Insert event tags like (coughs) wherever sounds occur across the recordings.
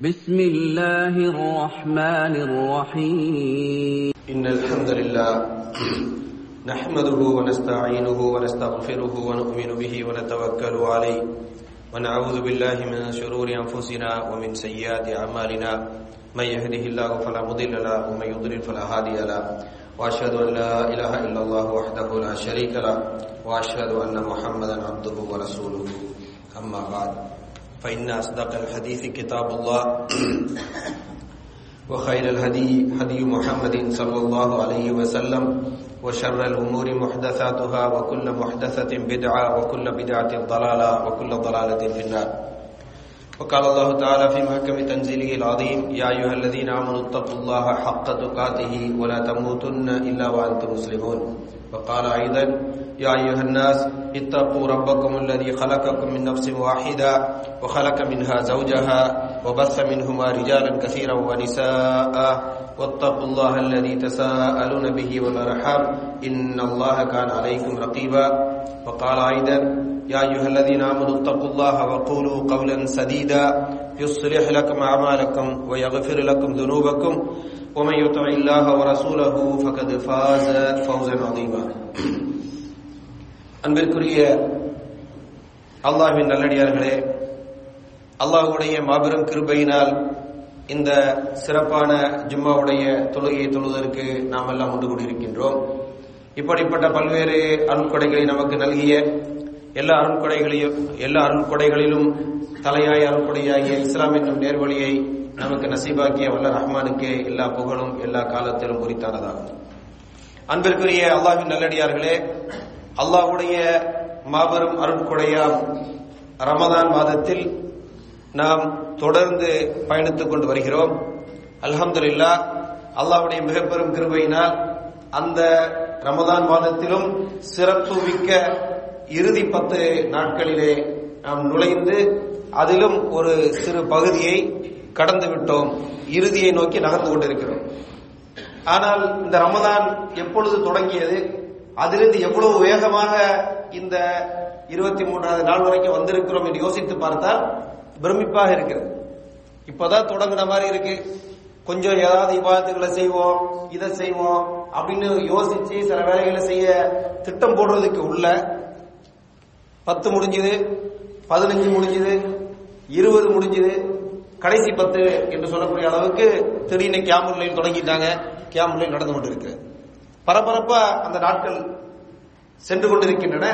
بسم الله الرحمن الرحيم. إن الحمد لله نحمده ونستعينه ونستغفره ونؤمن به ونتوكل عليه ونعوذ بالله من شرور أنفسنا ومن سيئات أعمالنا. من يهده الله فلا مضل له ومن يضلل فلا هادي له. وأشهد أن لا إله إلا الله وحده لا شريك له. وأشهد أن محمدا عبده ورسوله. أما بعد. فإن أصدق الحديث كتاب الله. (coughs) وخير الهدي هدي محمد صلى الله عليه وسلم وشر الأمور محدثاتها وكل محدثة بدعة وكل بدعة ضلالة وكل ضلالة في النار. وقال الله تعالى في محكم تنزيله العظيم يا أيها الذين آمنوا اتقوا الله حق تقاته ولا تموتن إلا وأنتم مسلمون. وقال أيضا يا أيها الناس اتقوا ربكم الذي خلقكم من نفس واحدة وخلق منها زوجها وبث منهما رجالا كثيرا ونساء. واتقوا الله الذي تساءلون به والأرحام. إن الله كان عليكم رقيبا. وقال أيضا يا أيها الذين آمنوا اتقوا الله وقولوا قولا سديدا. يصلح لكم أعمالكم ويغفر لكم ذنوبكم. ومن يطع الله ورسوله فقد فاز فوزا عظيما. அன்பிற்குரிய அல்லாஹ்வின் நல்லடியார்களே அல்லாஹ்வுடைய மாபெரும் கிருபையினால் இந்த சிறப்பான ஜும்மாவுடைய தொழுகையை தொழுவதற்கு நாம் எல்லாம் ஒன்று கூடியிருக்கின்றோம் இப்படிப்பட்ட பல்வேறு அருண்கொடைகளை நமக்கு நல்கிய எல்லா அருண்கொடைகளையும் எல்லா அருண்கொடைகளிலும் தலையாய அருள்கொடையாகிய இஸ்லாம் என்னும் நேர்வழியை நமக்கு நசீபாக்கிய வல்ல ரஹ்மானுக்கே எல்லா புகழும் எல்லா காலத்திலும் குறித்தானதாகும் அன்பிற்குரிய அல்லாஹின் நல்லடியார்களே அல்லாஹ்வுடைய மாபெரும் அருட்கொடையாம். ரமதான் மாதத்தில் நாம் தொடர்ந்து பயணித்துக் கொண்டு வருகிறோம். அல்ஹம்துலில்லா அல்லாஹுடைய மிக பெரும் கிருபையினால் அந்த ரமதான் மாதத்திலும் சிறப்பு மிக்க இறுதி பத்து நாட்களிலே நாம் நுழைந்து அதிலும் ஒரு சிறு பகுதியை கடந்து விட்டோம். இறுதியை நோக்கி நகர்ந்து கொண்டிருக்கிறோம். ஆனால் இந்த ரமதான் எப்பொழுது தொடங்கியது? அதிலிருந்து எவ்வளவு வேகமாக இந்த இருபத்தி மூன்றாவது நாள் வரைக்கும் வந்திருக்கிறோம் என்று யோசித்து பார்த்தால் பிரமிப்பாக இருக்கிறது. இப்பதான் தொடங்குன மாதிரி இருக்கு. கொஞ்சம் ஏதாவது விவாதத்துகளை செய்வோம் இதை செய்வோம் அப்படின்னு யோசிச்சு சில வேலைகளை செய்ய திட்டம் போடுறதுக்கு உள்ள பத்து முடிஞ்சது பதினஞ்சு முடிஞ்சது இருபது முடிஞ்சது கடைசி பத்து என்று சொல்லக்கூடிய அளவுக்கு திடீர்னு கேம்புலையும் தொடங்கிட்டாங்க. கேம்புலையும் நடந்து கொண்டு கொண்டிருக்கு பரபரப்பா அந்த நாட்கள் சென்று கொண்டிருக்கின்றன.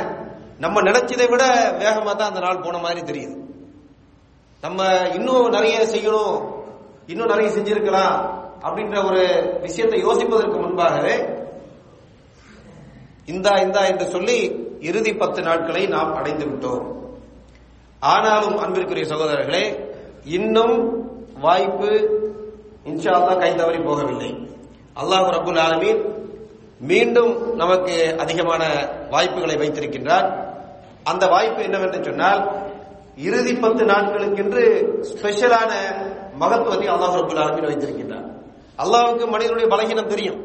நம்ம நினைச்சதை விட வேகமா தான் அந்த நாள் போன மாதிரி தெரியுது. நம்ம இன்னும் நிறைய செய்யணும் இன்னும் நிறைய செஞ்சிருக்கலாம் அப்படின்ற ஒரு விஷயத்தை யோசிப்பதற்கு முன்பாகவே இந்தா இந்தா என்று சொல்லி இறுதி பத்து நாட்களை நாம் அடைந்து விட்டோம். ஆனாலும் அன்பிற்குரிய சகோதரர்களே இன்னும் வாய்ப்பு இன்ஷா அல்லா கை தவறி போகவில்லை. அல்லாஹ் ரபுல் ஆலமீன் மீண்டும் நமக்கு அதிகமான வாய்ப்புகளை வைத்திருக்கின்றார். அந்த வாய்ப்பு என்னவென்று சொன்னால் இறுதி பத்து நாட்களுக்கென்று ஸ்பெஷலான மகத்துவத்தை அல்லாஹ் ரபுல் ஆலமீன் வைத்திருக்கின்றார். அல்லாவுக்கு மனிதனுடைய பலகீனம் தெரியும்.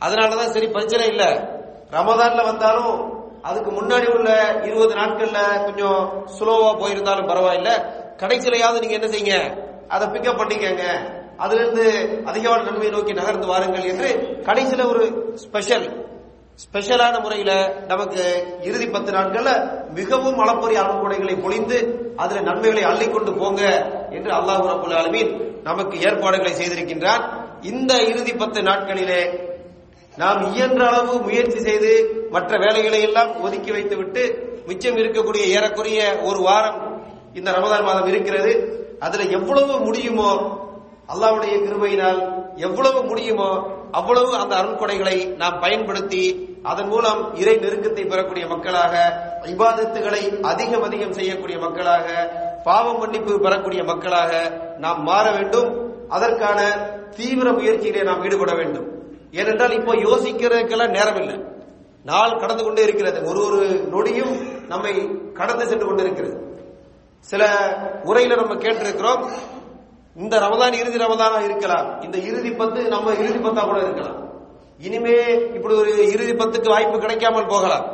அதனாலதான் சரி பிரச்சனை இல்ல. ரமதான்ல வந்தாலும் அதுக்கு முன்னாடி உள்ள இருபது நாட்கள்ல கொஞ்சம் ஸ்லோவா போயிருந்தாலும் பரவாயில்ல. கடைசியிலையாவது நீங்க என்ன செய்யுங்க? அதை பிக்கப் பண்ணிக்கங்க. அதிலிருந்து அதிகமான நன்மையை நோக்கி நகர்ந்து வாருங்கள் என்று கடைசியில ஒரு ஸ்பெஷல் ஸ்பெஷலான முறையில நமக்கு இறுதி பத்து நாட்கள்ல மிகவும் அளப்பரிய அனுப்புடைகளை பொழிந்து அதுல நன்மைகளை அள்ளிக்கொண்டு போங்க என்று அல்லாஹு ரபுல் ஆலமீன் நமக்கு ஏற்பாடுகளை செய்திருக்கின்றான். இந்த இறுதி பத்து நாட்களிலே நாம் இயன்ற அளவு முயற்சி செய்து மற்ற வேலைகளை எல்லாம் ஒதுக்கி வைத்து விட்டு மிச்சம் இருக்கக்கூடிய ஏறக்குறைய ஒரு வாரம் இந்த ரமதான் மாதம் இருக்கிறது. அதுல எவ்வளவு முடியுமோ அல்லாவுடைய கிருபையினால் எவ்வளவு முடியுமோ அவ்வளவு அந்த அருண்கொடைகளை நாம் பயன்படுத்தி அதன் மூலம் இறை நெருக்கத்தை பெறக்கூடிய மக்களாக விவாதத்துகளை அதிகம் அதிகம் செய்யக்கூடிய மக்களாக பாவம் மன்னிப்பு பெறக்கூடிய மக்களாக நாம் மாற வேண்டும். அதற்கான தீவிர முயற்சியிலே நாம் ஈடுபட வேண்டும். ஏனென்றால் இப்போ யோசிக்கிறதுக்கெல்லாம் நேரம் இல்லை நாள் கடந்து கொண்டே இருக்கிறது. ஒரு ஒரு நொடியும் நம்மை கடந்து சென்று கொண்டிருக்கிறது. சில உரையில நம்ம கேட்டிருக்கிறோம். இந்த ரமதான் இறுதி ரமதானா இருக்கலாம். இந்த இறுதி பத்து நம்ம இறுதி பத்தா கூட இருக்கலாம். இனிமே இப்படி ஒரு இறுதி பத்துக்கு வாய்ப்பு கிடைக்காமல் போகலாம்.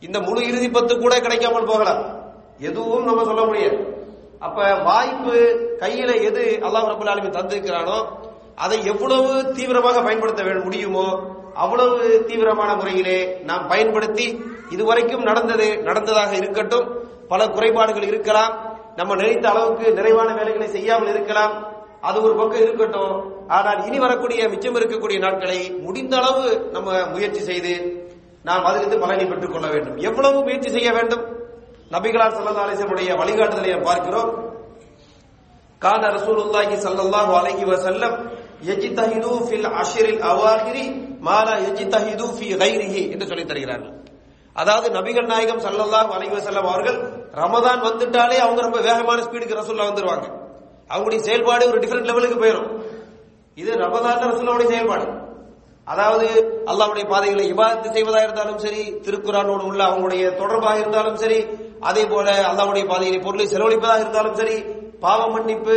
இந்த முழு இறுதி பத்து கூட கிடைக்காமல் போகலாம். எதுவும் நம்ம சொல்ல முடியாது. அப்ப வாய்ப்பு கையில எது அல்லாஹ் ரபுல் ஆலமீன் தந்திருக்கிறானோ அதை எவ்வளவு தீவிரமாக பயன்படுத்த முடியுமோ அவ்வளவு தீவிரமான முறையிலே நாம் பயன்படுத்தி இதுவரைக்கும் நடந்தது நடந்ததாக இருக்கட்டும் பல குறைபாடுகள் இருக்கலாம். நம்ம நினைத்த அளவுக்கு நிறைவான வேலைகளை செய்யாமல் இருக்கலாம். அது ஒரு பக்கம் இருக்கட்டும். ஆனால் இனி வரக்கூடிய மிச்சம் இருக்கக்கூடிய நாட்களை முடிந்த அளவு நம்ம முயற்சி செய்து நாம் அதிலிருந்து பலனை பெற்றுக் கொள்ள வேண்டும். எவ்வளவு முயற்சி செய்ய வேண்டும்? நபிகளார் சல்லா அலிசனுடைய வழிகாட்டுதலை நாம் பார்க்கிறோம். கான ரசூலுல்லாஹி சல்லல்லாஹு அலைஹி வஸல்லம் யஜ்தஹிது ஃபில் அஷ்ரில் அவாஹிரி மாலா யஜ்தஹிது ஃபி கைரிஹி என்று சொல்லி தருகிறார்கள். அதாவது நபிகள் நாயகம் ஸல்லல்லாஹு அலைஹி செல்லம் அவர்கள் ரமதான் வந்துட்டாலே அவங்க ரொம்ப வேகமான ஸ்பீடுக்கு ரசூல்லா வந்துருவாங்க. அவங்களுடைய செயல்பாடு ஒரு டிஃபரெண்ட் லெவலுக்கு போயிடும் இது ரமதான் ரசூல்லாவுடைய செயல்பாடு. அதாவது அல்லாவுடைய பாதைகளை இபாதத்து செய்வதாக இருந்தாலும் சரி திருக்குறானோடு உள்ள அவங்களுடைய தொடர்பாக இருந்தாலும் சரி அதே போல அல்லாவுடைய பாதையிலே பொருளை செலவழிப்பதாக இருந்தாலும் சரி பாவ மன்னிப்பு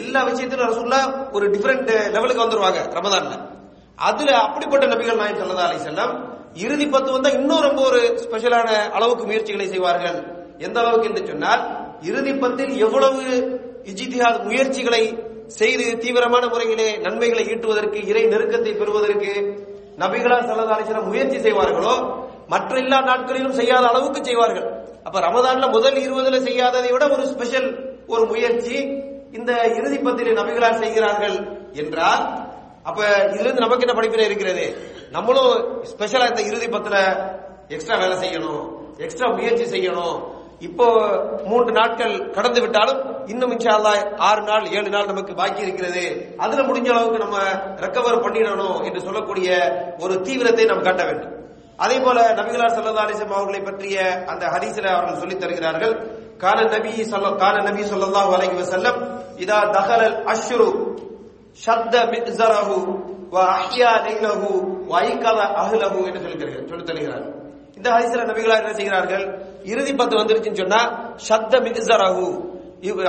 எல்லா விஷயத்திலும் ரசூல்லா ஒரு டிஃபரெண்ட் லெவலுக்கு வந்துருவாங்க ரமதான்ல. அதுல அப்படிப்பட்ட நபிகள் நாயன் சொல்லதா அலை செல்லம் இறுதி பத்து வந்தா இன்னும் ரொம்ப ஒரு ஸ்பெஷலான அளவுக்கு முயற்சிகளை செய்வார்கள். எந்த அளவுக்கு என்று சொன்னால் இறுதி பத்தில் எவ்வளவு இஜித்திஹாத் முயற்சிகளை செய்து தீவிரமான முறையிலே நன்மைகளை ஈட்டுவதற்கு இறை நெருக்கத்தை பெறுவதற்கு நபிகளார் ஸல்லல்லாஹு அலைஹி முயற்சி செய்வார்களோ? மற்ற எல்லா நாட்களிலும் செய்யாத அளவுக்கு செய்வார்கள். அப்ப ரமதான்ல முதல் இருபதுல செய்யாததை விட ஒரு ஸ்பெஷல் ஒரு முயற்சி இந்த இறுதி பத்திலே நபிகளார் செய்கிறார்கள் என்றால் அப்ப இதுல இருந்து நமக்கு என்ன படிப்பினை இருக்கிறது? நம்மளும் ஸ்பெஷலா இந்த இறுதி பத்துல எக்ஸ்ட்ரா வேலை செய்யணும் எக்ஸ்ட்ரா முயற்சி செய்யணும். இப்போ மூன்று நாட்கள் கடந்து விட்டாலும் இன்னும் இன்ஷால்லா ஆறு நாள் ஏழு நாள் நமக்கு பாக்கி இருக்கிறது. அதுல முடிஞ்ச அளவுக்கு நம்ம ரெக்கவர் பண்ணிடணும் என்று சொல்லக்கூடிய ஒரு தீவிரத்தை நாம் காட்ட வேண்டும். அதே போல நபிகளார் சல்லா அலிசம் அவர்களை பற்றிய அந்த ஹரிசில அவர்கள் சொல்லித் தருகிறார்கள் கான நபி சொல்ல கான நபி சொல்லல்லாஹு அலைஹி வஸல்லம் இதா தஹலல் அஷ்ரு ஷத்த மிஸ்ரஹு அஹ்யா லைலஹு வ அஹ்லஹு என்று சொல்லுகிறார்கள் சொல்லித் தருகிறார்கள் இந்த ஹதீஸ்ல நபிகளார் என்ன செய்கிறார்கள்? இறுதி பத்து வந்துருச்சுன்னு சொன்னா ஷத்த மிஸ்ஸரஹு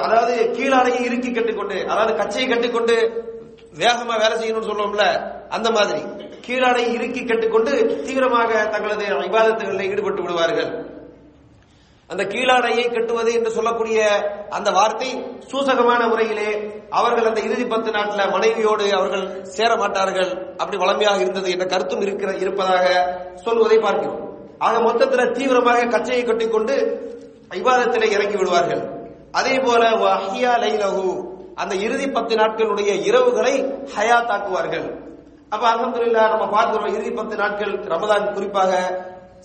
அதாவது கீழாடையை இறுக்கி கட்டிக்கொண்டு அதாவது கச்சையை கட்டிக்கொண்டு வேகமா வேலை செய்யணும்னு சொல்லுவோம்ல அந்த மாதிரி. கீழாடை இறுக்கி கட்டுக்கொண்டு தீவிரமாக தங்களது விவாதத்துகளில் ஈடுபட்டு விடுவார்கள். அந்த கீழாடையை கட்டுவது என்று சொல்லக்கூடிய அந்த வார்த்தை சூசகமான முறையிலே அவர்கள் அந்த இறுதி பத்து நாட்டில் மனைவியோடு அவர்கள் சேர மாட்டார்கள். அப்படி வளமையாக இருந்தது என்ற கருத்தும் இருக்கிற இருப்பதாக சொல்வதை பார்க்கிறோம். ஆக மொத்தத்தில் தீவிரமாக கச்சையை கட்டிக்கொண்டு இபாதத்திலே இறங்கி விடுவார்கள். அதே போல வஹியா லைலஹு அந்த இறுதி பத்து நாட்களுடைய இரவுகளை ஹயாத்தாக்குவார்கள். அப்ப அல்ஹம்துலில்லாஹ் நம்ம பார்க்கிறோம் இறுதி பத்து நாட்கள் ரமதான் குறிப்பாக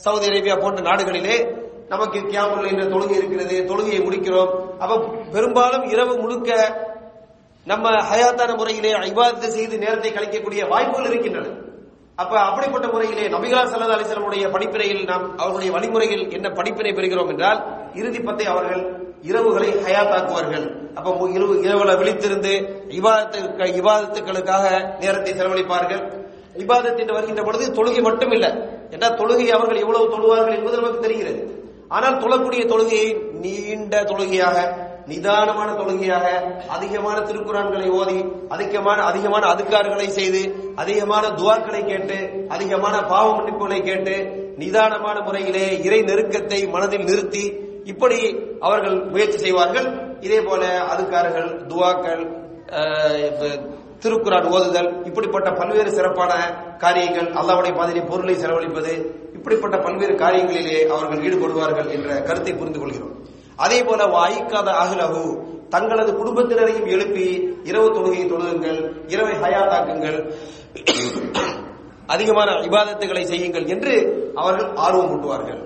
சவுதி அரேபியா போன்ற நாடுகளிலே நமக்கு கியாமுல் என்ற தொழுகை இருக்கிறது தொழுகையை முடிக்கிறோம். அப்ப பெரும்பாலும் இரவு முழுக்க நம்ம ஹயாத்தான முறையிலே இபாதத்தை செய்து நேரத்தை கழிக்கக்கூடிய வாய்ப்புகள் இருக்கின்றன. அப்ப அப்படிப்பட்ட முறையிலே நபிகளார் சல்லா அலைஹி படிப்பினையில் நாம் அவர்களுடைய வழிமுறையில் என்ன படிப்பினை பெறுகிறோம் என்றால் இறுதி பத்தை அவர்கள் இரவுகளை ஹயாத்தாக்குவார்கள். அப்ப இரவு இரவுல விழித்திருந்து இவாதத்துக்கு இவாதத்துக்களுக்காக நேரத்தை செலவழிப்பார்கள். இபாதத் என்று வருகின்ற பொழுது தொழுகை மட்டும் இல்லை ஏன்னா தொழுகை அவர்கள் எவ்வளவு தொழுவார்கள் என்பது நமக்கு தெரிகிறது. ஆனால் தொழக்கூடிய தொழுகையை நீண்ட தொழுகையாக நிதானமான தொழுகையாக அதிகமான திருக்குறான்களை ஓதி அதிகமான அதிகமான அதுக்கார்களை செய்து அதிகமான துவாக்களை கேட்டு அதிகமான பாவ மன்னிப்புகளை கேட்டு நிதானமான முறையிலே இறை நெருக்கத்தை மனதில் நிறுத்தி இப்படி அவர்கள் முயற்சி செய்வார்கள். இதே போல அதுக்காரர்கள் துவாக்கள் திருக்குறான் ஓதுதல் இப்படிப்பட்ட பல்வேறு சிறப்பான காரியங்கள் அல்லாவுடைய பாதையிலே பொருளை செலவழிப்பது இப்படிப்பட்ட பல்வேறு காரியங்களிலே அவர்கள் ஈடுபடுவார்கள் என்ற கருத்தை புரிந்து கொள்கிறோம். அதே போல வாய்க்காத அகலகு தங்களது குடும்பத்தினரையும் எழுப்பி இரவு தொழுகையை தொழுதுங்கள் இரவை ஹயாத்தாக்குங்கள் அதிகமான விவாதத்துகளை செய்யுங்கள் என்று அவர்கள் ஆர்வம் ஊட்டுவார்கள்.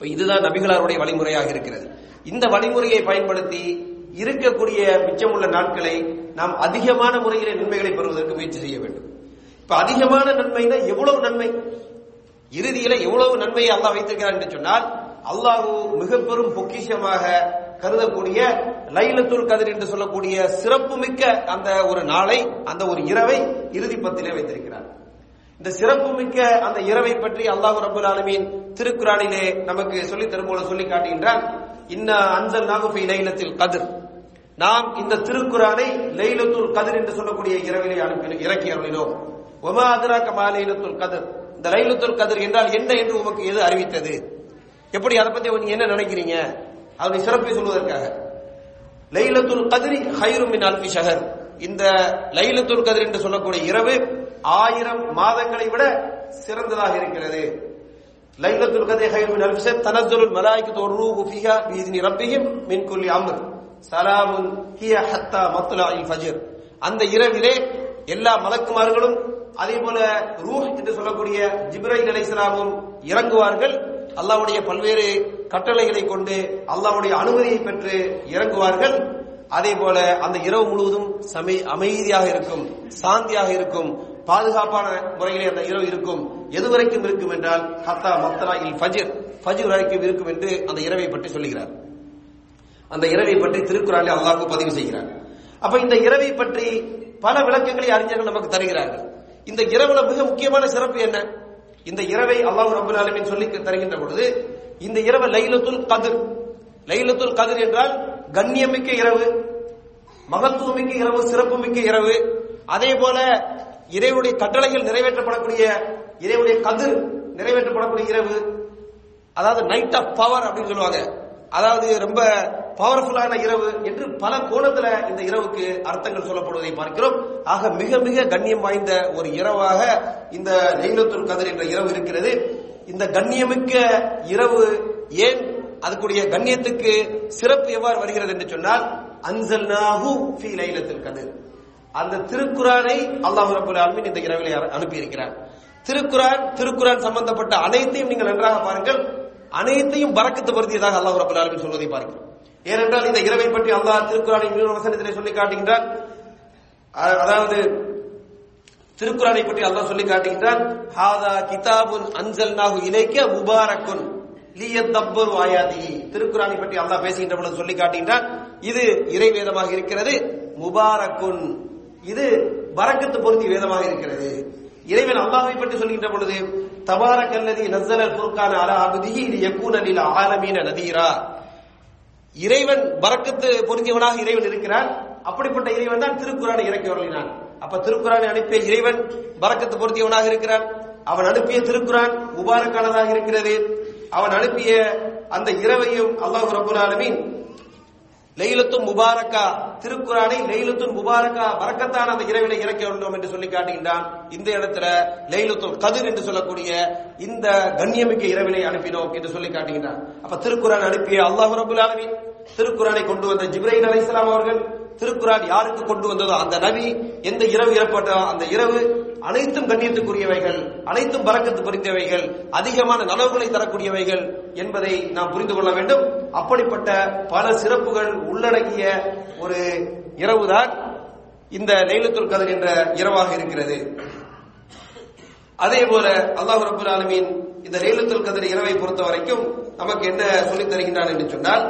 இதுதான் நபிகளாருடைய வழிமுறையாக இருக்கிறது. இந்த வழிமுறையை பயன்படுத்தி இருக்கக்கூடிய மிச்சமுள்ள நாட்களை நாம் அதிகமான முறையிலே நன்மைகளை பெறுவதற்கு முயற்சி செய்ய வேண்டும். இப்ப அதிகமான நன்மைனா எவ்வளவு நன்மை? இறுதியில எவ்வளவு நன்மையை அல்லாஹ் வைத்திருக்கிறார் என்று சொன்னால் அல்லாஹ் மிக பெரும் பொக்கிஷமாக கருதக்கூடிய லைலத்துல் கதிர் என்று சொல்லக்கூடிய சிறப்புமிக்க அந்த ஒரு நாளை அந்த ஒரு இரவை இறுதி பத்திலே வைத்திருக்கிறார். இந்த சிறப்புமிக்க அந்த இரவை பற்றி அல்லாஹ் ரபுல் ஆலமீன் திருக்குறானிலே நமக்கு சொல்லி தரும்போது சொல்லி காட்டுகின்றான் இன்ன அன்சல் நாகுபி லைலத்தில் கதிர். நாம் இந்த திருக்குறானை லைலத்துல் கதிர் என்று சொல்லக்கூடிய இரவிலே அனுப்பி இறக்கி அருளினோம். ஒமா அதிராக்க மாலைலத்துல் கதிர்? இந்த லைலத்துல் கதிர் என்றால் என்ன என்று உமக்கு எது அறிவித்தது? எப்படி அதை பத்தி நீங்க என்ன நினைக்கிறீங்க? அதனுடைய சிறப்பை சொல்வதற்காக. லைலத்துல் கதிரி ஹைரும் மின் அல்பி ஷஹர். இந்த லைலத்துல் கதிர் என்று சொல்லக்கூடிய இரவு ஆயிரம் மாதங்களை விட சிறந்ததாக இருக்கிறது. லைலத்துல் கதிரி ஹைரும் மின் அல்பி ஷஹர் தனஸ்ஸலுல் மலாயிகத்து வர்ரூஹு ஃபீஹா பிஇذن ரப்பிஹிம் மின் குல்லி அம்ர். சலாமுன் ஹிய ஹத்தா மத்லஇல் ஃபஜ்ர். அந்த இரவிலே எல்லா மலக்குமார்களும் அதே போல ரூஹ் என்று சொல்லக்கூடிய ஜிப்ரைல் அலைஹிஸ்ஸலாமும் இறங்குவார்கள். அல்லாவுடைய பல்வேறு கட்டளைகளை கொண்டு அல்லாவுடைய அனுமதியை பெற்று இறங்குவார்கள். அதே போல அந்த இரவு முழுவதும் சமை அமைதியாக இருக்கும் சாந்தியாக இருக்கும் பாதுகாப்பான முறையிலே அந்த இரவு இருக்கும். எது வரைக்கும் இருக்கும் என்றால் ஹத்தா மக்தலா இல் ஃபஜ்ர். ஃபஜிர் வரைக்கும் இருக்கும் என்று அந்த இரவை பற்றி சொல்லுகிறார். அந்த இரவை பற்றி திருக்குறாலே அல்லாஹ் பதிவு செய்கிறார். அப்ப இந்த இரவை பற்றி பல விளக்கங்களை அறிஞர்கள் நமக்கு தருகிறார்கள். இந்த இரவுல மிக முக்கியமான சிறப்பு என்ன? இந்த இரவை அல்லாஹ் ரபுல் ஆலமின் சொல்லி தருகின்ற பொழுது இந்த இரவு லைலத்துல் கதிர். லைலத்துல் கதிர் என்றால் கண்ணியமிக்க இரவு மகத்துவமிக்க இரவு சிறப்புமிக்க இரவு. அதே போல இறைவனுடைய கட்டளைகள் நிறைவேற்றப்படக்கூடிய இறைவனுடைய கதிர் நிறைவேற்றப்படக்கூடிய இரவு. அதாவது நைட் ஆஃப் பவர் அப்படின்னு சொல்லுவாங்க. அதாவது ரொம்ப பவர்ஃபுல்லான இரவு என்று பல கோணத்துல இந்த இரவுக்கு அர்த்தங்கள் சொல்லப்படுவதை பார்க்கிறோம். ஆக மிக மிக கண்ணியம் வாய்ந்த ஒரு இரவாக இந்த நெய்லத்தூர் கதிர் என்ற இரவு இருக்கிறது. இந்த கண்ணியமிக்க இரவு ஏன் அதுக்குரிய கண்ணியத்துக்கு சிறப்பு எவ்வாறு வருகிறது என்று சொன்னால் அன்சல்நாஹு ஃபி லைலத்தில் கதிர். அந்த திருக்குறானை அல்லாஹ் ரபுல் ஆலமின் இந்த இரவிலே அனுப்பி இருக்கிறார் திருக்குரான் திருக்குரான் சம்பந்தப்பட்ட அனைத்தையும் நீங்கள் நன்றாக பாருங்கள். அனைத்தையும் பறக்கத்து பொருத்தியதாக அல்லாஹ் ரபுல் ஆலமின் சொல்வதை பார்க்கிறோம். ஏனென்றால் இந்த இரவை பற்றி அல்லாஹ் திருக்குறானை இன்னொரு வசனத்திலே சொல்லி காட்டுகின்றார் அதாவது திருக்குறானை பற்றி அல்லாஹ் சொல்லி காட்டுகின்றான். ஹாதா கிதாபுன் அன்சல்நாஹு இலைக்க முபாரக்குன் லியத்தப்பரு வாயாதி திருக்குறானை பற்றி அல்லாஹ் பேசுகின்ற பொழுது சொல்லி காட்டுகின்றான். இது இறை வேதமாக இருக்கிறது. முபாரக்குன். இது பரக்கத்து பொருந்தி வேதமாக இருக்கிறது. இறைவன் அல்லாஹை பற்றி சொல்கின்ற பொழுது தபாரக்கல்லதி நசலல் ஃபுர்கான அலா இது லியகூன லில் ஆலமீன நதீரா. இறைவன் வரக்கத்து பொருந்தியவனாக இறைவன் இருக்கிறான். அப்படிப்பட்ட இறைவன் தான் திருக்குறானை இறக்கி வரலினான் அப்ப திருக்குறானை அனுப்பிய இறைவன் பறக்கத்து பொருந்தியவனாக இருக்கிறான். அவன் அனுப்பிய திருக்குறான் முபாரக்கானதாக இருக்கிறது. அவன் அனுப்பிய அந்த இரவையும் அல்லாஹ் ரபுல் ஆலமீன் லைலத்தும் முபாரக்கா திருக்குறானை லைலத்தும் முபாரக்கா பரக்கத்தான அந்த இரவினை இறக்க வேண்டும் என்று சொல்லி காட்டுகின்றான். இந்த இடத்துல லைலத்துல் கதிர் என்று சொல்லக்கூடிய இந்த கண்ணியமிக்க இரவினை அனுப்பினோம் என்று சொல்லி காட்டுகின்றான். அப்ப திருக்குறான் அனுப்பிய அல்லாஹ் ரபுல் ஆலமின் திருக்குறானை கொண்டு வந்த ஜிப்ரைல் அலைஹிஸ்ஸலாம் அவர்கள் திருக்குறான் யாருக்கு கொண்டு வந்ததோ அந்த நபி எந்த இரவு இறப்பட்டோ அந்த இரவு அனைத்தும் கண்ணியத்துக்குரியவைகள் அனைத்தும் பறக்கத்து பறித்தவைகள் அதிகமான நலவுகளை தரக்கூடியவைகள் என்பதை நாம் புரிந்து கொள்ள வேண்டும். அப்படிப்பட்ட பல சிறப்புகள் உள்ளடக்கிய ஒரு இரவுதான் இந்த லைலத்துல் கதர் என்ற இரவாக இருக்கிறது. அதே போல அல்லாஹ் ரபுல் ஆலமீன் இந்த லைலத்துல் கதர் இரவை பொறுத்த வரைக்கும் நமக்கு என்ன சொல்லித் தருகின்றான் என்று சொன்னால்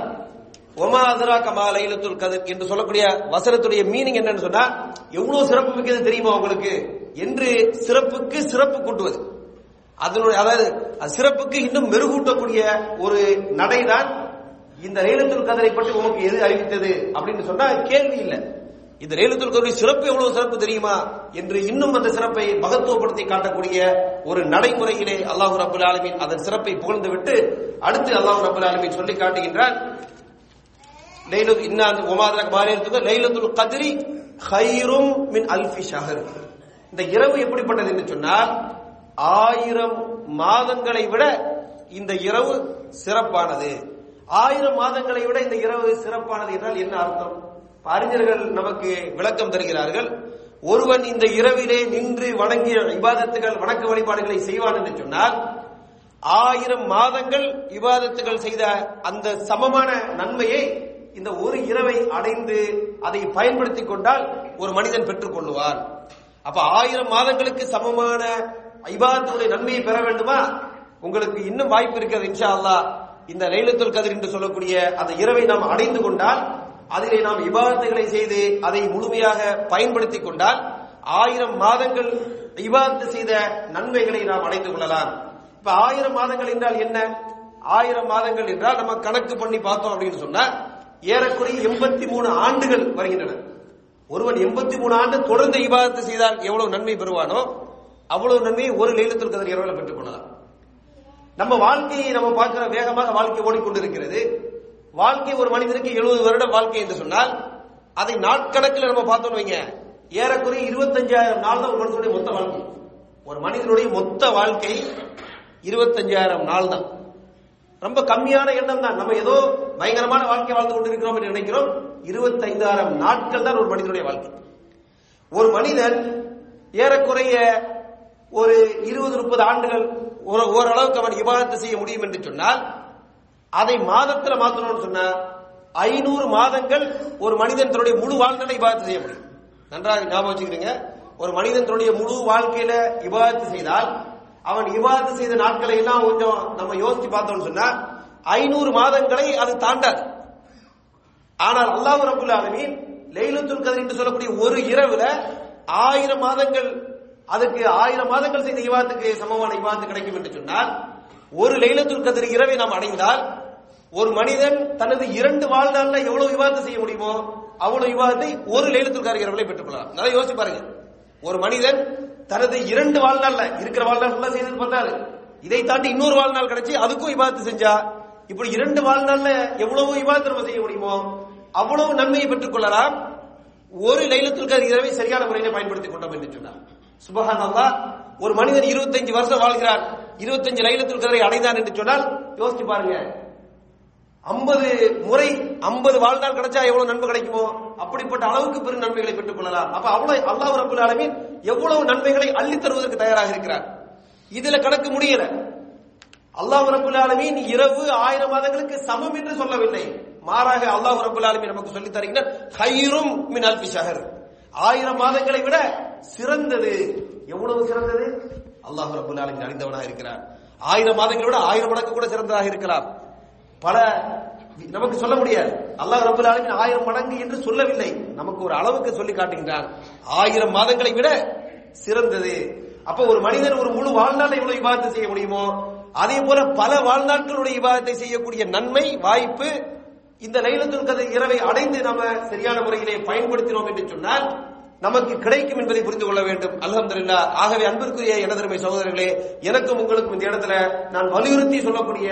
ஒமா அதுரா கமா லைலத்துல் கதர் என்று சொல்லக்கூடிய வசனத்துடைய மீனிங் என்னன்னு சொன்னா எவ்வளவு சிறப்பு மிக்கது தெரியுமா உங்களுக்கு? என்று சிறப்புக்கு சிறப்பு கூட்டுவது. அதனுடைய அதாவது சிறப்புக்கு இன்னும் மெருகூட்டக்கூடிய ஒரு நடைதான் இந்த ரயிலத்துல் கதரை பற்றி உமக்கு எது அறிவித்தது அப்படின்னு சொன்னா கேள்வி இல்லை. இந்த ரயிலத்துல் கதருடைய சிறப்பு எவ்வளவு சிறப்பு தெரியுமா என்று இன்னும் அந்த சிறப்பை மகத்துவப்படுத்தி காட்டக்கூடிய ஒரு நடைமுறையிலே அல்லாஹு ரபுல் ஆலமின் அதன் சிறப்பை புகழ்ந்து விட்டு அடுத்து அல்லாஹு ரபுல் ஆலமின் சொல்லி காட்டுகின்றான். லைலு இன்னா அந்த ஒமாதரக் மாறியதுக்கு லைலத்துல் கத்ரி ஹைரும் மின் அல்ஃபி ஷஹர். இந்த இரவு எப்படிப்பட்டது என்று சொன்னால் ஆயிரம் மாதங்களை விட இந்த இரவு சிறப்பானது. ஆயிரம் மாதங்களை விட இந்த இரவு சிறப்பானது என்றால் என்ன அர்த்தம்? அறிஞர்கள் நமக்கு விளக்கம் தருகிறார்கள் ஒருவன் இந்த இரவிலே நின்று வணங்கிய விவாதத்துகள் வணக்க வழிபாடுகளை செய்வான் என்று சொன்னால் ஆயிரம் மாதங்கள் விவாதத்துகள் செய்த அந்த சமமான நன்மையை இந்த ஒரு இரவை அடைந்து அதை பயன்படுத்திக் கொண்டால் ஒரு மனிதன் பெற்றுக் கொள்ளுவான். அப்ப ஆயிரம் மாதங்களுக்கு சமமான இபாதத்துடைய நன்மையை பெற வேண்டுமா? உங்களுக்கு இன்னும் வாய்ப்பு இருக்கிறது இன்ஷா அல்லா இந்த லைலத்துல் கதிர் என்று சொல்லக்கூடிய அந்த இரவை நாம் அடைந்து கொண்டால் அதிலே நாம் இபாதத்துகளை செய்து அதை முழுமையாக பயன்படுத்திக் கொண்டால் ஆயிரம் மாதங்கள் இபாதத்து செய்த நன்மைகளை நாம் அடைந்து கொள்ளலாம். இப்ப ஆயிரம் மாதங்கள் என்றால் என்ன? ஆயிரம் மாதங்கள் என்றால் நம்ம கணக்கு பண்ணி பார்த்தோம் அப்படின்னு சொன்னா ஏறக்குறைய எண்பத்தி மூணு ஆண்டுகள் வருகின்றன. ஒருவன் எண்பத்தி மூணு ஆண்டு தொடர்ந்து இபாதத்து செய்தால் எவ்வளவு நன்மை பெறுவானோ அவ்வளவு நன்மையை ஒரு லைலத்தில் கதிர் இரவில் பெற்றுக் கொள்ளலாம் நம்ம வாழ்க்கையை நம்ம பார்க்கிற வேகமாக வாழ்க்கை ஓடிக்கொண்டிருக்கிறது. வாழ்க்கை ஒரு மனிதனுக்கு எழுபது வருடம் வாழ்க்கை என்று சொன்னால் அதை நாட்கணக்கில் நம்ம பார்த்தோம் வைங்க. ஏறக்குறைய இருபத்தஞ்சாயிரம் நாள் தான் ஒரு மனிதனுடைய மொத்த வாழ்க்கை. ஒரு மனிதனுடைய மொத்த வாழ்க்கை இருபத்தஞ்சாயிரம் நாள் தான். ரொம்ப கம்மியான எண்ணம் தான். நம்ம ஏதோ பயங்கரமான வாழ்க்கை வாழ்ந்து கொண்டிருக்கிறோம் என்று நினைக்கிறோம். இருபத்தைந்தாயிரம் நாட்கள் தான் ஒரு மனிதனுடைய வாழ்க்கை. ஒரு மனிதன் ஏறக்குறைய ஒரு இருபது முப்பது ஆண்டுகள் ஒரு ஓரளவுக்கு அவன் விவாதத்தை செய்ய முடியும் என்று சொன்னால் அதை மாதத்தில் மாத்தணும்னு சொன்னா ஐநூறு மாதங்கள் ஒரு மனிதன் தன்னுடைய முழு வாழ்நாளை விவாதத்தை செய்ய முடியும். நன்றாக ஞாபகம் வச்சுக்கிறீங்க. ஒரு மனிதன் தன்னுடைய முழு வாழ்க்கையில விவாதத்தை செய்தால் அவன் விவாதத்தை செய்த நாட்களை எல்லாம் கொஞ்சம் நம்ம யோசித்து பார்த்தோம்னு சொன்னா ஐநூறு மாதங்களை அது தாண்டாது. ஆனால் அல்லாஹ் ரபுல் ஆலமீன் லெய்லத்துல் கதர் என்று சொல்லக்கூடிய ஒரு இரவுல ஆயிரம் மாதங்கள் அதுக்கு ஆயிரம் மாதங்கள் செய்த இவாத்துக்கு சமமான இவாத்து கிடைக்கும் என்று சொன்னால் ஒரு லைலத்துல் கதர் இரவை நாம் அடைந்தால் ஒரு மனிதன் தனது இரண்டு வாழ்நாள்ல எவ்வளவு விவாதத்தை செய்ய முடியுமோ அவ்வளவு விவாதத்தை ஒரு லைலத்துல் கதர் இரவுல பெற்றுக்கொள்ளலாம் நல்லா யோசிச்சு பாருங்க. ஒரு மனிதன் தனது இரண்டு வாழ்நாள்ல இருக்கிற வாழ்நாள் ஃபுல்லா செய்தது பத்தாது இதை தாண்டி இன்னொரு வாழ்நாள் கிடைச்சி அதுக்கும் இபாதத்து செஞ்சா இப்படி இரண்டு வாழ்நாள்ல எவ்வளவு இபாதத்து நம்ம செய்ய முடியுமோ அவ்வளவு நன்மையை பெற்றுக் கொள்ளலாம். ஒரு லைலத்தில் கதர் இரவை சரியான முறையில பயன்படுத்திக் கொண்டோம் என்று சொன்னார். சுபஹான் அல்லாஹ் ஒரு மனிதன் 25 வருஷம் வாழ்கிறார் 25 லைலத்துல் கதரை அடைந்தான் என்று சொன்னால் யோசிச்சு பாருங்க. 50 முறை 50 வாழ்நாள் கிடைச்சா எவ்வளவு நன்மை கிடைக்குமோ அப்படிப்பட்ட அளவுக்கு பெரும் நன்மைகளை பெற்றுக் கொள்ளலாம். அப்ப அவ்வளவு அல்லாஹ் ரபுல் ஆலமின் எவ்வளவு நன்மைகளை அள்ளி தருவதற்கு தயாராக இருக்கிறார். இதுல கணக்கு முடியல. அல்லாஹ் ரபுல் ஆலமீன் இரவு ஆயிரம் மாதங்களுக்கு சமம் என்று சொல்லவில்லை. மாறாக அல்லாஹ் ரபுல் ஆலமீன் நமக்கு சொல்லி தருகிறார் ஹைரும் மின் அல்ஃபி ஷஹர் ஆயிரம் மாதங்களை விட சிறந்தது. எவ்வளவு சிறந்தது? அல்லாஹ் ரபுல் ஆலமீன் அறிந்தவனாக இருக்கிறார் ஆயிரம் மாதங்களை விட ஆயிரம் மடங்கு கூட சிறந்ததாக இருக்கிறார் பல நமக்கு சொல்ல முடியாது. அல்லாஹ் ரபுல் ஆலமீன் ஆயிரம் மடங்கு என்று சொல்லவில்லை. நமக்கு ஒரு அளவுக்கு சொல்லி காட்டுகின்றான். ஆயிரம் மாதங்களை விட சிறந்தது. அப்ப ஒரு மனிதன் ஒரு முழு வாழ்நாளை இவ்வளவு விவாதத்தை செய்ய முடியுமோ? அதே போல பல வாழ்நாட்களுடைய விவாதத்தை செய்யக்கூடிய நன்மை வாய்ப்பு இந்த லைலத்துல் கதிர் இரவை அடைந்து நாம சரியான முறையிலே பயன்படுத்தினோம் என்று சொன்னால் நமக்கு கிடைக்கும் என்பதை புரிந்து கொள்ள வேண்டும். அலமதுல்லா ஆகவே அன்பிற்குரிய எனதருமை சகோதரர்களே எனக்கும் உங்களுக்கும் இந்த இடத்துல நான் வலியுறுத்தி சொல்லக்கூடிய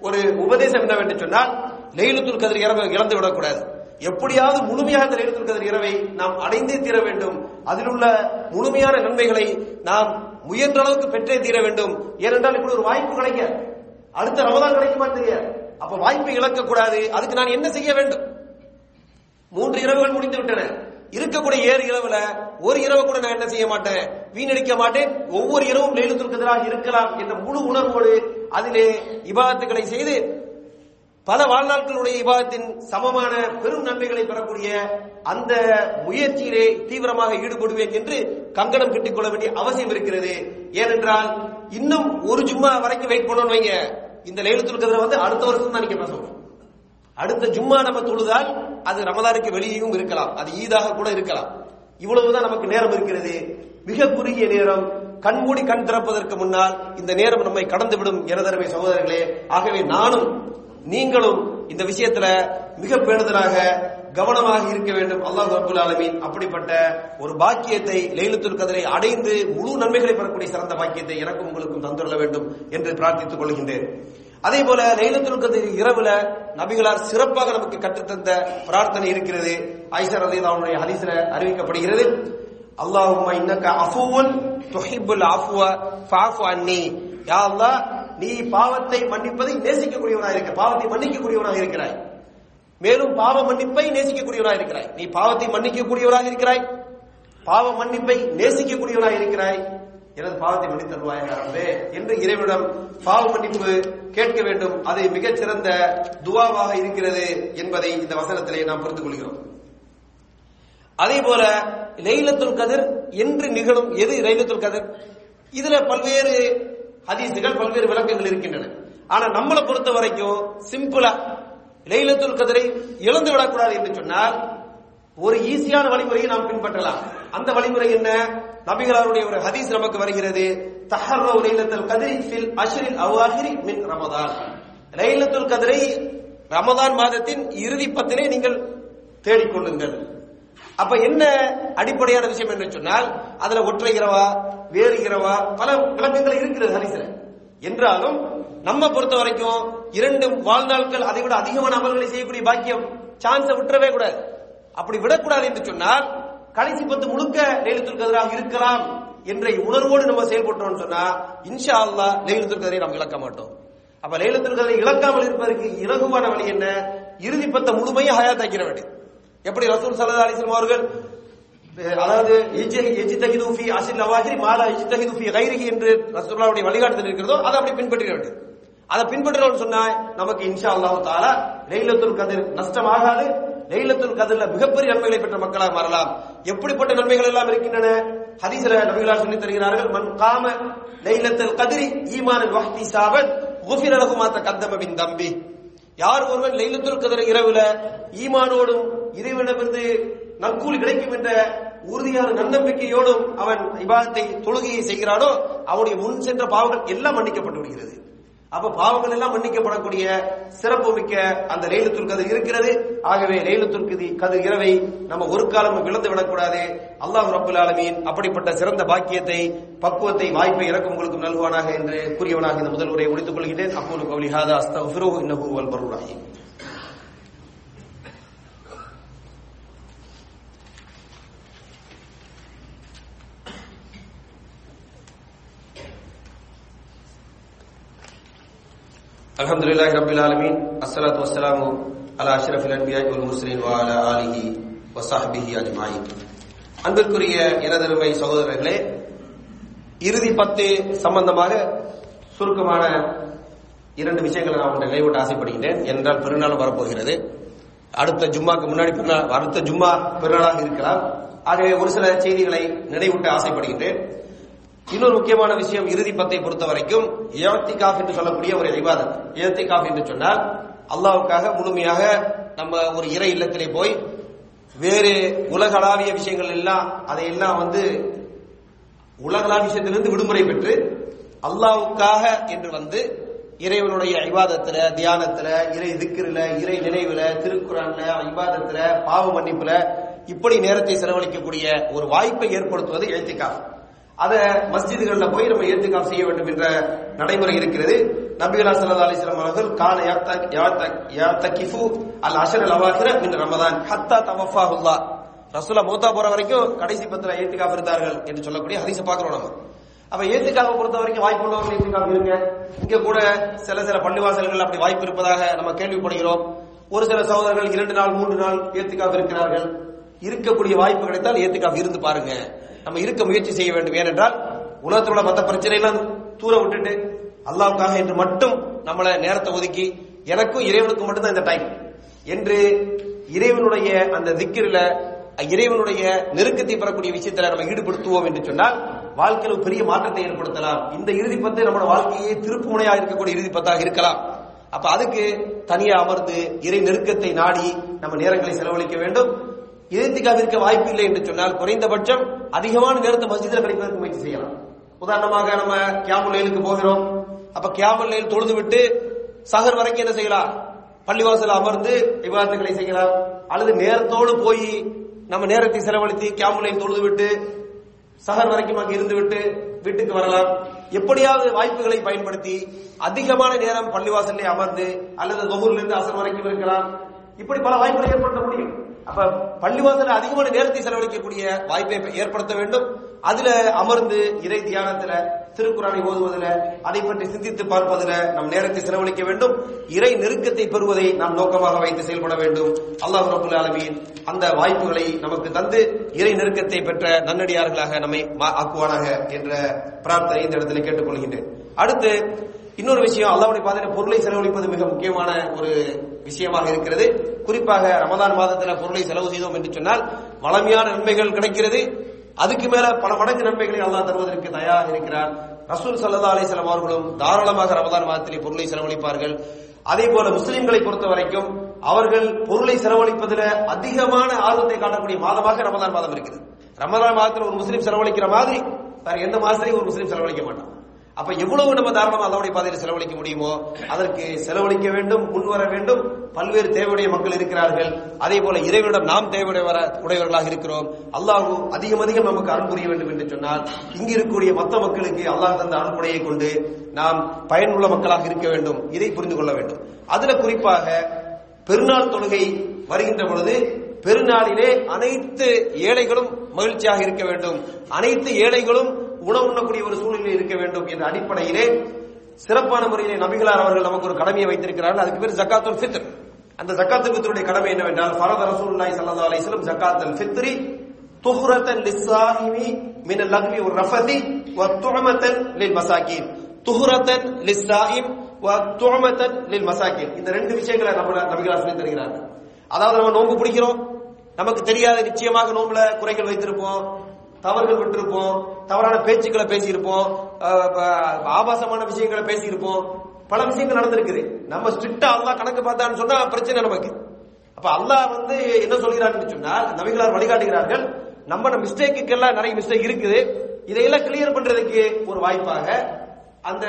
ஒரு உபதேசம் என்னவென்று சொன்னால் லைலத்துல் கதிர் இரவை இழந்து விடக்கூடாது. எப்படியாவது முழுமையாக இந்த லைலத்துல் கதிர் இரவை நாம் அடைந்தே தீர வேண்டும். அதில் உள்ள முழுமையான நன்மைகளை நாம் முயன்ற அளவுக்கு பெற்றே தீர வேண்டும். ஏனென்றால் இப்படி ஒரு வாய்ப்பு கிடைக்க. அடுத்த ரமதான் கிடைக்குமா தெரிய அப்ப வாய்ப்பை இழக்க கூடாது. அதுக்கு நான் என்ன செய்ய வேண்டும்? மூன்று இரவுகள் முடிந்து விட்டன. இருக்கக்கூடிய ஏழு இரவுல ஒரு இரவு கூட நான் என்ன செய்ய மாட்டேன்? வீணடிக்க மாட்டேன். ஒவ்வொரு இரவும் லைலத்துல் இருக்கலாம் என்ற முழு உணர்வோடு அதிலே இபாதத்துக்களை செய்து பல வாழ்நாட்களுடைய விவாதத்தின் சமமான பெரும் நன்மைகளை பெறக்கூடிய அந்த முயற்சியிலே தீவிரமாக ஈடுபடுவேன் என்று கங்கணம் கட்டிக் கொள்ள வேண்டிய அவசியம் இருக்கிறது. ஏனென்றால் இன்னும் ஒரு ஜும்மா வரைக்கும் வெயிட் பண்ணணும் வைங்க. இந்த லைலத்துல் கதிரை வந்து அடுத்த வருஷம் தான் நீங்க பேசணும் அடுத்த ஜும்மா நம்ம தொழுதால் அது ரமதானுக்கு வெளியேயும் இருக்கலாம். அது ஈதாக கூட இருக்கலாம். இவ்வளவுதான் நமக்கு நேரம் இருக்கிறது. மிக குறுகிய நேரம். கண்மூடி கண் திறப்பதற்கு முன்னால் இந்த நேரம் நம்மை கடந்துவிடும் எனதருமை சகோதரர்களே. ஆகவே நானும் நீங்களும் இந்த விஷயத்துல மிக பேணுதலாக கவனமாக இருக்க வேண்டும். அல்லாஹ் ரபுல் ஆலமீன் அப்படிப்பட்ட ஒரு பாக்கியத்தை லைலத்துல் கதரை அடைந்து முழு நன்மைகளை பெறக்கூடிய சிறந்த பாக்கியத்தை எனக்கும் உங்களுக்கும் தந்துள்ள வேண்டும் என்று பிரார்த்தித்துக் கொள்கின்றேன். அதே போல லைலத்துல் கதிர் இரவுல நபிகளார் சிறப்பாக நமக்கு கற்றுத்தந்த பிரார்த்தனை இருக்கிறது. ஐசர் அலி அவனுடைய ஹதீஸ்ல அறிவிக்கப்படுகிறது. அல்லாஹும்ம இன்னக்க அஃபுவன் தொஹிபுல் அஃபுவ ஃபாஃபு அன்னி. யா அல்லாஹ் நீ பாவத்தை மன்னிப்பதை நேசிக்கக்கூடியவனாக இருக்க பாவத்தை மன்னிக்கக்கூடியவனாக இருக்கிறாய். மேலும் பாவ மன்னிப்பை நேசிக்கக்கூடியவனாக இருக்கிறாய். நீ பாவத்தை மன்னிக்கக்கூடியவராக இருக்கிறாய். பாவ மன்னிப்பை நேசிக்கக்கூடியவனாக இருக்கிறாய். எனது பாவத்தை மன்னித்து தருவாயாக என்று இறைவனிடம் பாவ மன்னிப்பு கேட்க வேண்டும். அது மிகச்சிறந்த துவாவாக இருக்கிறது என்பதை இந்த வசனத்திலே நாம் புரிந்து கொள்கிறோம். அதே போல லைலத்துல் கதிர் என்று நிகழும் எது லைலத்துல் கதிர்? இதுல பல்வேறு ஹதீசுகள் பல்வேறு விளக்கங்கள் இருக்கின்றன. ஆனா நம்மளை பொறுத்த வரைக்கும் சிம்பிளா லைலத்துல் கதிரை இழந்து விடக்கூடாது என்று சொன்னால் ஒரு ஈஸியான வழிமுறையை நாம் பின்பற்றலாம். அந்த வழிமுறை என்ன? நபிகளாருடைய ஒரு ஹதீஸ் நமக்கு வருகிறது. தஹர்ரவு லைலத்துல் கதிரி ஃபில் அஷ்ரில் அவாஹிரி மின் ரமதான். லைலத்துல் கதிரை ரமதான் மாதத்தின் இறுதி பத்திலே நீங்கள் தேடிக்கொள்ளுங்கள். அப்ப என்ன அடிப்படையான விஷயம் என்று சொன்னால் அதுல ஒற்றை இரவா வேறு இரவா பல விளக்கங்கள் இருக்கிறது ஹரிசில என்றாலும் நம்ம பொறுத்த வரைக்கும் இரண்டு வாழ்நாட்கள் அதை விட அதிகமான அமல்களை செய்யக்கூடிய பாக்கியம் சான்ஸை விட்டுறவே கூடாது. அப்படி விடக்கூடாது என்று சொன்னால் கடைசி பத்து முழுக்க லைலத்துல் கதிராக இருக்கலாம் என்ற உணர்வோடு நம்ம செயல்பட்டோம் சொன்னா இன்ஷா அல்லா லைலத்துல் கதிரை நாம் இழக்க மாட்டோம். அப்ப லைலத்துல் கதிரை இழக்காமல் இருப்பதற்கு இலகுவான வழி என்ன? இறுதி பத்த முழுமையை ஹயாத்தாக்கிற வேண்டியது எப்படி ரசூல் சல்லா அலிஸ்லாம் அவர்கள் அதாவது எஜிதஹிது ஃபி அசில் அவாஹிரி மாலா எஜிதஹிது ஃபி கைரிஹி என்று ரசூல்லாவுடைய வழிகாட்டுதல் இருக்கிறதோ அதை அப்படி பின்பற்றிட வேண்டியது அதை பின்பற்றணும்னு சொன்னா நமக்கு இன்ஷா அல்லாஹ் தாலா லைலத்துல் கதிர் நஷ்டமாகாது. லெய்லத்துல் கதிர்ல மிகப்பெரிய நன்மைகளை பெற்ற மக்களாக மாறலாம். எப்படிப்பட்ட நன்மைகள் எல்லாம் இருக்கின்றன? ஹதீஸ்ல நபிகளார் சொல்லி தருகிறார்கள் மன் காம லைலத்துல் கதிரி ஈமான வஹ்தி சாபத் குஃபிர அலகுமாத்த மா தம்பி. யார் ஒருவன் லைலத்துல் கதிர் இரவுல ஈமானோடும் இறைவனிடமிருந்து நற்கூலி கிடைக்கும் என்ற உறுதியான நன்னம்பிக்கையோடும் அவன் இபாதத்தை தொழுகையை செய்கிறானோ அவனுடைய முன் சென்ற பாவங்கள் எல்லாம் மன்னிக்கப்பட்டு விடுகிறது. அப்ப பாவங்கள் எல்லாம் மன்னிக்கப்படக்கூடிய சிறப்பு மிக்க அந்த லைலத்துல் கதிர் இருக்கிறது. ஆகவே லைலத்துல் கதி கதிர் இரவை நம்ம ஒரு காலம் விளந்து விடக்கூடாது. அல்லாஹ் ரபுல் ஆலமீன் அப்படிப்பட்ட சிறந்த பாக்கியத்தை பக்குவத்தை வாய்ப்பை இறக்கும் உங்களுக்கு நல்குவானாக என்று கூறியவனாக இந்த முதல் உரையை முடித்துக் கொள்கிறேன் அப்போது கௌலி ஹாதா அஸ்தக்ஃபிருஹு இன்னஹு அலமதுல்லாஹ் ரபில் ஆலமீன் அஸ்லாத் வசலாமு அலா அஷ்ரஃபில் அன்பியா உல் முஸ்லின் வாலா ஆலிஹி வசாஹிபிஹி அஜ்மாயி அன்பிற்குரிய எனதருமை சகோதரர்களே இறுதி பத்து சம்பந்தமாக சுருக்கமான இரண்டு விஷயங்களை நான் உங்களை நினைவூட்ட ஆசைப்படுகின்றேன். என்றால் பெருநாள் வரப்போகிறது. அடுத்த ஜும்மாக்கு முன்னாடி பெருநாள் அடுத்த ஜும்மா பெருநாளாக இருக்கலாம். ஆகவே ஒரு சில செய்திகளை நினைவூட்ட ஆசைப்படுகின்றேன். இன்னொரு முக்கியமான விஷயம் இறுதி பத்தை பொறுத்த வரைக்கும் ஏத்திகாஃப் என்று சொல்லக்கூடிய ஒரு இபாதத். ஏத்திகாஃப் என்று சொன்னால் அல்லாவுக்காக முழுமையாக நம்ம ஒரு இறை இல்லத்திலே போய் வேறு உலகளாவிய விஷயங்கள் எல்லாம் அதையெல்லாம் வந்து உலகளாவிய விஷயத்திலிருந்து விடுமுறை பெற்று அல்லாவுக்காக என்று வந்து இறைவனுடைய ஐவாதத்துல தியானத்துல இறை திக்கிரில இறை நினைவுல திருக்குறான்ல ஐவாதத்துல பாவ மன்னிப்புல இப்படி நேரத்தை செலவழிக்கக்கூடிய ஒரு வாய்ப்பை ஏற்படுத்துவது எழுத்திக்காஃப் அதை மஸ்ஜிதுகளில் போய் நம்ம ஏத்துக்காப் செய்ய வேண்டும் என்ற நடைமுறை இருக்கிறது. நபிகளா சல்லா அலிஸ்லாம் அவர்கள் கால யாத்தகிஃபு அல் அஷர் அல் அவாஹிர மின் ரமதான் ஹத்தா தவஃபாஹுல்லா. ரசூலா மூத்தா போற வரைக்கும் கடைசி பத்துல ஏத்துக்காப் இருந்தார்கள் என்று சொல்லக்கூடிய ஹதீஸை பார்க்குறோம் நம்ம. அப்ப ஏத்துக்காவை பொறுத்த வரைக்கும் வாய்ப்பு உள்ளவர்கள் ஏத்துக்காப் இருங்க. இங்க கூட சில சில பள்ளிவாசல்கள் அப்படி வாய்ப்பு இருப்பதாக நம்ம கேள்விப்படுகிறோம். ஒரு சில சகோதரர்கள் இரண்டு நாள் மூன்று நாள் ஏத்துக்காப் இருக்கிறார்கள். இருக்கக்கூடிய வாய்ப்பு கிடைத்தால் ஏத்துக்காப் இருந்து பாருங்க. நம்ம இருக்க முயற்சி செய்ய வேண்டும். ஏனென்றால் உலகத்தில் உள்ள மற்ற பிரச்சனையெல்லாம் தூர விட்டுட்டு அல்லாவுக்காக என்று மட்டும் நம்மளை நேரத்தை ஒதுக்கி எனக்கும் இறைவனுக்கும் மட்டும்தான் இந்த டைம் என்று இறைவனுடைய அந்த திக்கிரில இறைவனுடைய நெருக்கத்தை பெறக்கூடிய விஷயத்துல நம்ம ஈடுபடுத்துவோம் என்று சொன்னால் வாழ்க்கையில் ஒரு பெரிய மாற்றத்தை ஏற்படுத்தலாம். இந்த இறுதி பத்து நம்மளோட வாழ்க்கையே திருப்பு முனையாக இருக்கக்கூடிய இறுதி பத்தாக இருக்கலாம். அப்ப அதுக்கு தனியா அமர்ந்து இறை நெருக்கத்தை நாடி நம்ம நேரங்களை செலவழிக்க வேண்டும். இறைத்திக்காக இருக்க வாய்ப்பு இல்லை என்று சொன்னால் குறைந்தபட்சம் அதிகமான நேரத்தை மஸ்ஜிதில் கழிப்பதற்கு முயற்சி செய்யலாம். உதாரணமாக நம்ம கியாமுல் லைலுக்கு போகிறோம். அப்ப கியாமுல் லைல் தொழுது விட்டு சகர் வரைக்கும் என்ன செய்யலாம்? பள்ளிவாசல் அமர்ந்து விவாதத்துகளை செய்யலாம். அல்லது நேரத்தோடு போய் நம்ம நேரத்தை செலவழித்து கியாமுல் லைல் தொழுது விட்டு சகர் வரைக்கும் அங்கே இருந்து விட்டு வீட்டுக்கு வரலாம். எப்படியாவது வாய்ப்புகளை பயன்படுத்தி அதிகமான நேரம் பள்ளிவாசல்லே அமர்ந்து அல்லது தொகுர்ல இருந்து அசர் வரைக்கும் இருக்கலாம். இப்படி பல வாய்ப்புகளை ஏற்படுத்த முடியும். அப்ப பள்ளிவாசல அதிகமான நேரத்தை செலவழிக்கக்கூடிய வாய்ப்பை ஏற்படுத்த வேண்டும். அதுல அமர்ந்து இறை தியானத்துல திருக்குறானை ஓதுவதில் அதை பற்றி சிந்தித்து பார்ப்பதில் நம் நேரத்தை செலவழிக்க வேண்டும். இறை நெருக்கத்தை பெறுவதை நாம் நோக்கமாக வைத்து செயல்பட வேண்டும். அல்லாஹ் ரபுல் ஆலமீன் அந்த வாய்ப்புகளை நமக்கு தந்து இறை நெருக்கத்தை பெற்ற நன்னடியார்களாக நம்மை ஆக்குவானாக என்ற பிரார்த்தனை இந்த இடத்துல கேட்டுக்கொள்கின்றேன். அடுத்து இன்னொரு விஷயம் அல்லாவுடைய பாதையில பொருளை செலவழிப்பது மிக முக்கியமான ஒரு விஷயமாக இருக்கிறது. குறிப்பாக ரமதான் மாதத்துல பொருளை செலவு செய்தோம் என்று சொன்னால் வளமையான நன்மைகள் கிடைக்கிறது. அதுக்கு மேல பல மடங்கு நன்மைகளை அல்லாஹ் தருவதற்கு தயாராக இருக்கிறார் ரசூல் சல்லா அலிஸ்லாம் அவர்களும் தாராளமாக ரமதான் மாதத்திலே பொருளை செலவழிப்பார்கள். அதே போல முஸ்லிம்களை பொறுத்த வரைக்கும் அவர்கள் பொருளை செலவழிப்பதில் அதிகமான ஆர்வத்தை காட்டக்கூடிய மாதமாக ரமதான் மாதம் இருக்குது ரமதான் மாதத்தில் ஒரு முஸ்லீம் செலவழிக்கிற மாதிரி வேற எந்த மாதத்திலையும் ஒரு முஸ்லீம் செலவழிக்க மாட்டான். அப்ப எவ்வளவு நம்ம தாராளமா அல்லாவுடைய பாதையில் செலவழிக்க முடியுமோ அதற்கு செலவழிக்க வேண்டும் முன்வர வேண்டும். பல்வேறு தேவையுடைய மக்கள் இருக்கிறார்கள். அதே போல இறைவனிடம் நாம் தேவையுடைய உடையவர்களாக இருக்கிறோம். அல்லாஹு அதிகம் அதிகம் நமக்கு அருள் புரிய வேண்டும் என்று சொன்னால் இங்கு இருக்கக்கூடிய மற்ற மக்களுக்கு அல்லாஹ் தந்த அருள்படையை கொண்டு நாம் பயனுள்ள மக்களாக இருக்க வேண்டும். இதை புரிந்து கொள்ள வேண்டும். அதுல குறிப்பாக பெருநாள் தொழுகை வருகின்ற பொழுது பெருநாளிலே அனைத்து ஏழைகளும் மகிழ்ச்சியாக இருக்க வேண்டும். அனைத்து ஏழைகளும் உணவு உண்ணக்கூடிய ஒரு சூழ்நிலை இருக்க வேண்டும் என்ற அடிப்படையிலே சிறப்பான முறையிலே நபிகளார் அவர்கள் நமக்கு ஒரு கடமையை வைத்திருக்கிறார்கள். அதுக்கு பேர் ஜக்காத்துல் ஃபித்ர். அந்த ஜக்காத்துல் ஃபித்ருடைய கடமை என்னவென்றால் ஃபரத ரசூலுல்லாஹி ஸல்லல்லாஹு அலைஹி வஸல்லம் ஜக்காத்துல் ஃபித்ரி துஹ்ரத்தன் லிஸ்ஸாஹிமி மின் லக்வி வ ரஃபதி வ துஅமத்தன் லில் மசாகின் துஹ்ரத்தன் லிஸ்ஸாஹிம் வ துஅமத்தன் லில் மசாகின் இந்த ரெண்டு விஷயங்களை நம்ம நபிகளார் சொல்லி தருகிறார்கள். அதாவது நம்ம நோன்பு பிடிக்கிறோம். நமக்கு தெரியாத நிச்சயமாக நோம்புல குறைகள் வைத்திருப்போம். தவறுகள் விட்டிருப்போம் தவறான பேச்சுக்களை பேசியிருப்போம் ஆபாசமான விஷயங்களை பேசியிருப்போம். பல விஷயங்கள் நடந்திருக்குது. நம்ம ஸ்ட்ரிக்டா அல்லா கணக்கு பார்த்தான்னு சொன்னா பிரச்சனை நமக்கு. அப்ப அல்லாஹ் வந்து என்ன சொல்கிறான்னு சொன்னால் நபிகளார் வழிகாட்டுகிறார்கள் நம்ம மிஸ்டேக்குக்கெல்லாம் நிறைய மிஸ்டேக் இருக்குது. இதையெல்லாம் கிளியர் பண்றதுக்கு ஒரு வாய்ப்பாக அந்த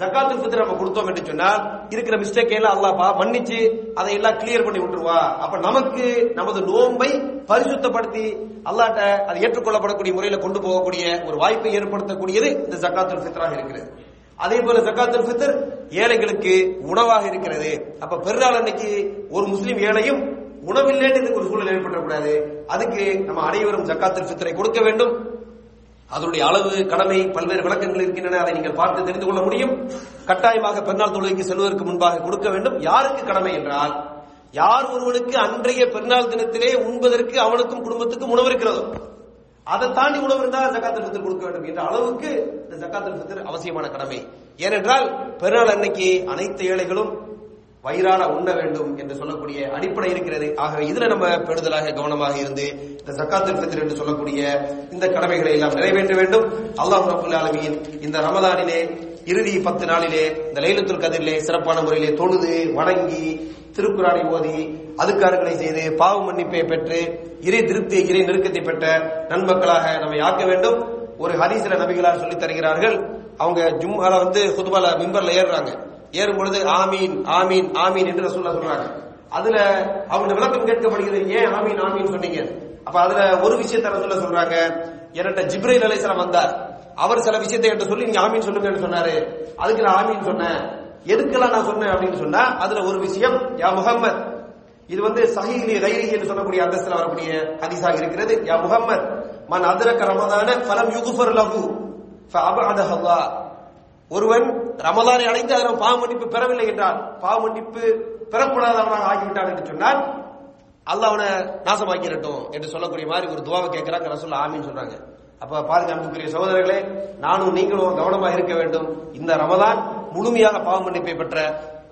ஜக்காத்து ஃபித்ர் நம்ம கொடுத்தோம் என்று சொன்னால் இருக்கிற மிஸ்டேக் எல்லாம் அல்லாஹ் பா மன்னிச்சு அதை எல்லாம் கிளியர் பண்ணி விட்டுருவா. அப்ப நமக்கு நமது நோன்பை பரிசுத்தப்படுத்தி அல்லாட்ட அது ஏற்றுக்கொள்ளப்படக்கூடிய முறையில கொண்டு போகக்கூடிய ஒரு வாய்ப்பை ஏற்படுத்தக்கூடியது இந்த ஜக்காத்துல் ஃபித்ராக இருக்கிறது. அதே போல ஜக்காத்துல் ஃபித்ர் ஏழைகளுக்கு உணவாக இருக்கிறது. அப்ப பெருநாள் அன்னைக்கு ஒரு முஸ்லீம் ஏழையும் உணவில்லைன்னு ஒரு சூழல் ஏற்படக்கூடாது. அதுக்கு நம்ம அனைவரும் ஜக்காத்துல் ஃபித்ரை கொடுக்க வேண்டும். அதனுடைய அளவு கடமை பல்வேறு விளக்கங்கள் இருக்கின்றன. அதை நீங்கள் பார்த்து தெரிந்து கொள்ள முடியும். கட்டாயமாக பெருநாள் தொழுகைக்கு செல்வதற்கு முன்பாக கொடுக்க வேண்டும். யாருக்கு கடமை என்றால் யார் ஒருவனுக்கு அன்றைய பெருநாள் தினத்திலே உண்பதற்கு அவனுக்கும் குடும்பத்துக்கும் உணவு இருக்கிறதோ அதை தாண்டி உணவு இருந்தால் ஜக்காத்துல் ஃபித்ர் கொடுக்க வேண்டும் என்ற அளவுக்கு இந்த ஜக்காத்துல் ஃபித்ர் அவசியமான கடமை. ஏனென்றால் பெருநாள் அன்னைக்கு அனைத்து ஏழைகளும் வயிறால உண்ண வேண்டும் என்று சொல்லக்கூடிய அடிப்படை இருக்கிறது. ஆகவே இதுல நம்ம பெறுதலாக கவனமாக இருந்து இந்த சக்காத்தில் ஃபித்ர் என்று சொல்லக்கூடிய இந்த கடமைகளை எல்லாம் நிறைவேற்ற வேண்டும். அல்லாஹ் ரபுல் ஆலமீன் இந்த ரமதானிலே இறுதி பத்து நாளிலே இந்த லைலத்துல் கதிரிலே சிறப்பான முறையிலே தொழுது வணங்கி திருக்குறானை ஓதி அதுக்காரர்களை செய்து பாவ மன்னிப்பை பெற்று இறை திருப்தி இறை நெருக்கத்தை பெற்ற நன்மக்களாக நம்மை ஆக்க வேண்டும். ஒரு ஹதீஸ்ல நபிகளார் சொல்லித் தருகிறார்கள் அவங்க ஜும்மால வந்து ஹுதுபால மிம்பர்ல ஏறுறாங்க. ஏறும் பொழுது ஆமீன் ஆமீன் ஆமீன் என்று ரசூல்லா சொல்றாங்க. அதுல அவங்க விளக்கம் கேட்கப்படுகிறது ஏன் ஆமீன் ஆமீன் சொன்னீங்க? அப்ப அதுல ஒரு விஷயத்த ரசூல்லா சொல்றாங்க. என்கிட்ட ஜிப்ரைல் அலைஹிஸ்ஸலாம் வந்தார். அவர் சில விஷயத்தை என்கிட்ட சொல்லி நீங்க ஆமீன் சொல்லுங்கன்னு சொன்னாரு. அதுக்கு நான் ஆமீன் சொன்னேன். எதுக்கெல்லாம் நான் சொன்னேன்? அப்படின்னு சொன்னா அதுல ஒரு விஷயம் யா முகம்மது இது வந்து சஹீலி ரைலி என்று சொல்லக்கூடிய அந்தஸ்தில் வரக்கூடிய ஹதீஸாக இருக்கிறது. யா முகம்மது மன் அதிரக்க ரமதான பலம் யுகுஃபர் லகு ஃபஅபஅதஹ அல்லாஹ். ஒருவன் ரமலானை அடைந்து அதன் பாவ மன்னிப்பு பெறவில்லை என்றால் பாவ மன்னிப்பு பெறப்படாதவனாக ஆகிவிட்டான் என்று சொன்னால் அல்லாஹ் அவனை நாசமாக்கிரட்டும் என்று சொல்லக்கூடிய மாதிரி ஒரு துவாவை கேட்கிறாங்க ரசூல் ஆமின்னு சொல்றாங்க. அப்ப பாருங்க அன்புக்குரிய சகோதரர்களே நானும் நீங்களும் கவனமா இருக்க வேண்டும். இந்த ரமலான் முழுமையாக பாவ மன்னிப்பை பெற்ற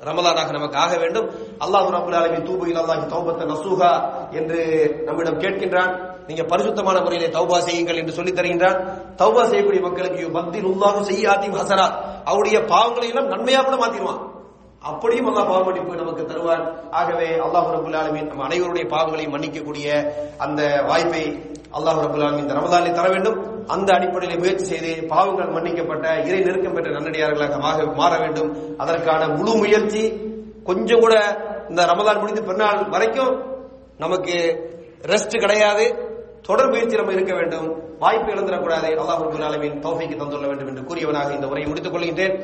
ரமலானாக நமக்கு ஆக வேண்டும். அல்லாஹ் ரபுல் ஆலமின் தூபு இல்லாஹி தௌபத்த நசூகா என்று நம்மிடம் கேட்கின்றான். நீங்க பரிசுத்தமான முறையிலே தௌபா செய்யுங்கள் என்று சொல்லி தருகின்றான் தௌபா செய்யக்கூடிய மக்களுக்கு பக்தின் உள்ளாகும் செய்ய செய்யாத்தி ஹசராத். அவருடைய பாவங்களை எல்லாம் நன்மையா கூட மாத்திடுவான். அப்படியும் அல்லாஹ் பாவ நமக்கு தருவான் ஆகவே அல்லாஹ் ரபுல் ஆலமின் நம்ம அனைவருடைய பாவங்களையும் மன்னிக்கக்கூடிய அந்த வாய்ப்பை அல்லாஹ் ரபுல் ஆலமின் இந்த ரமதானில் தர வேண்டும். அந்த அடிப்படையில் முயற்சி செய்து பாவங்கள் மன்னிக்கப்பட்ட இறை நெருக்கம் பெற்ற நன்னடியார்களாக மாற வேண்டும். அதற்கான முழு முயற்சி கொஞ்சம் கூட இந்த ரமதான் முடிந்து பின்னால் வரைக்கும் நமக்கு ரெஸ்ட் கிடையாது. தொடர் முயற்சி நம்ம இருக்க வேண்டும். வாய்ப்பு இழந்துடக்கூடாது அல்லாஹ் ரபுல் ஆலமின் தந்துள்ள வேண்டும் என்று கூறியவனாக இந்த உரையை முடித்துக் கொள்கின்றேன்.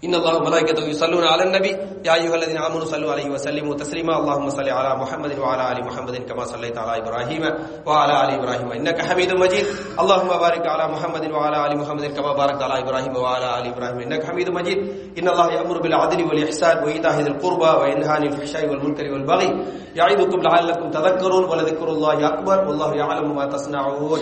إن الله وملائكته يصلون على النبي. يا أيها الذين آمنوا صلوا عليه وسلموا تسليما. اللهم صل على محمد وعلى آل محمد كما صليت على إبراهيم وعلى آل إبراهيم. إنك حميد مجيد. اللهم بارك على محمد وعلى آل محمد كما باركت على إبراهيم وعلى آل إبراهيم. إنك حميد مجيد. إن الله يأمر بالعدل والإحسان وإيتاء ذي القربى وينهى عن الفحشاء والمنكر والبغي. يعظكم لعلكم تذكرون ولذكر الله أكبر. والله يعلم ما تصنعون.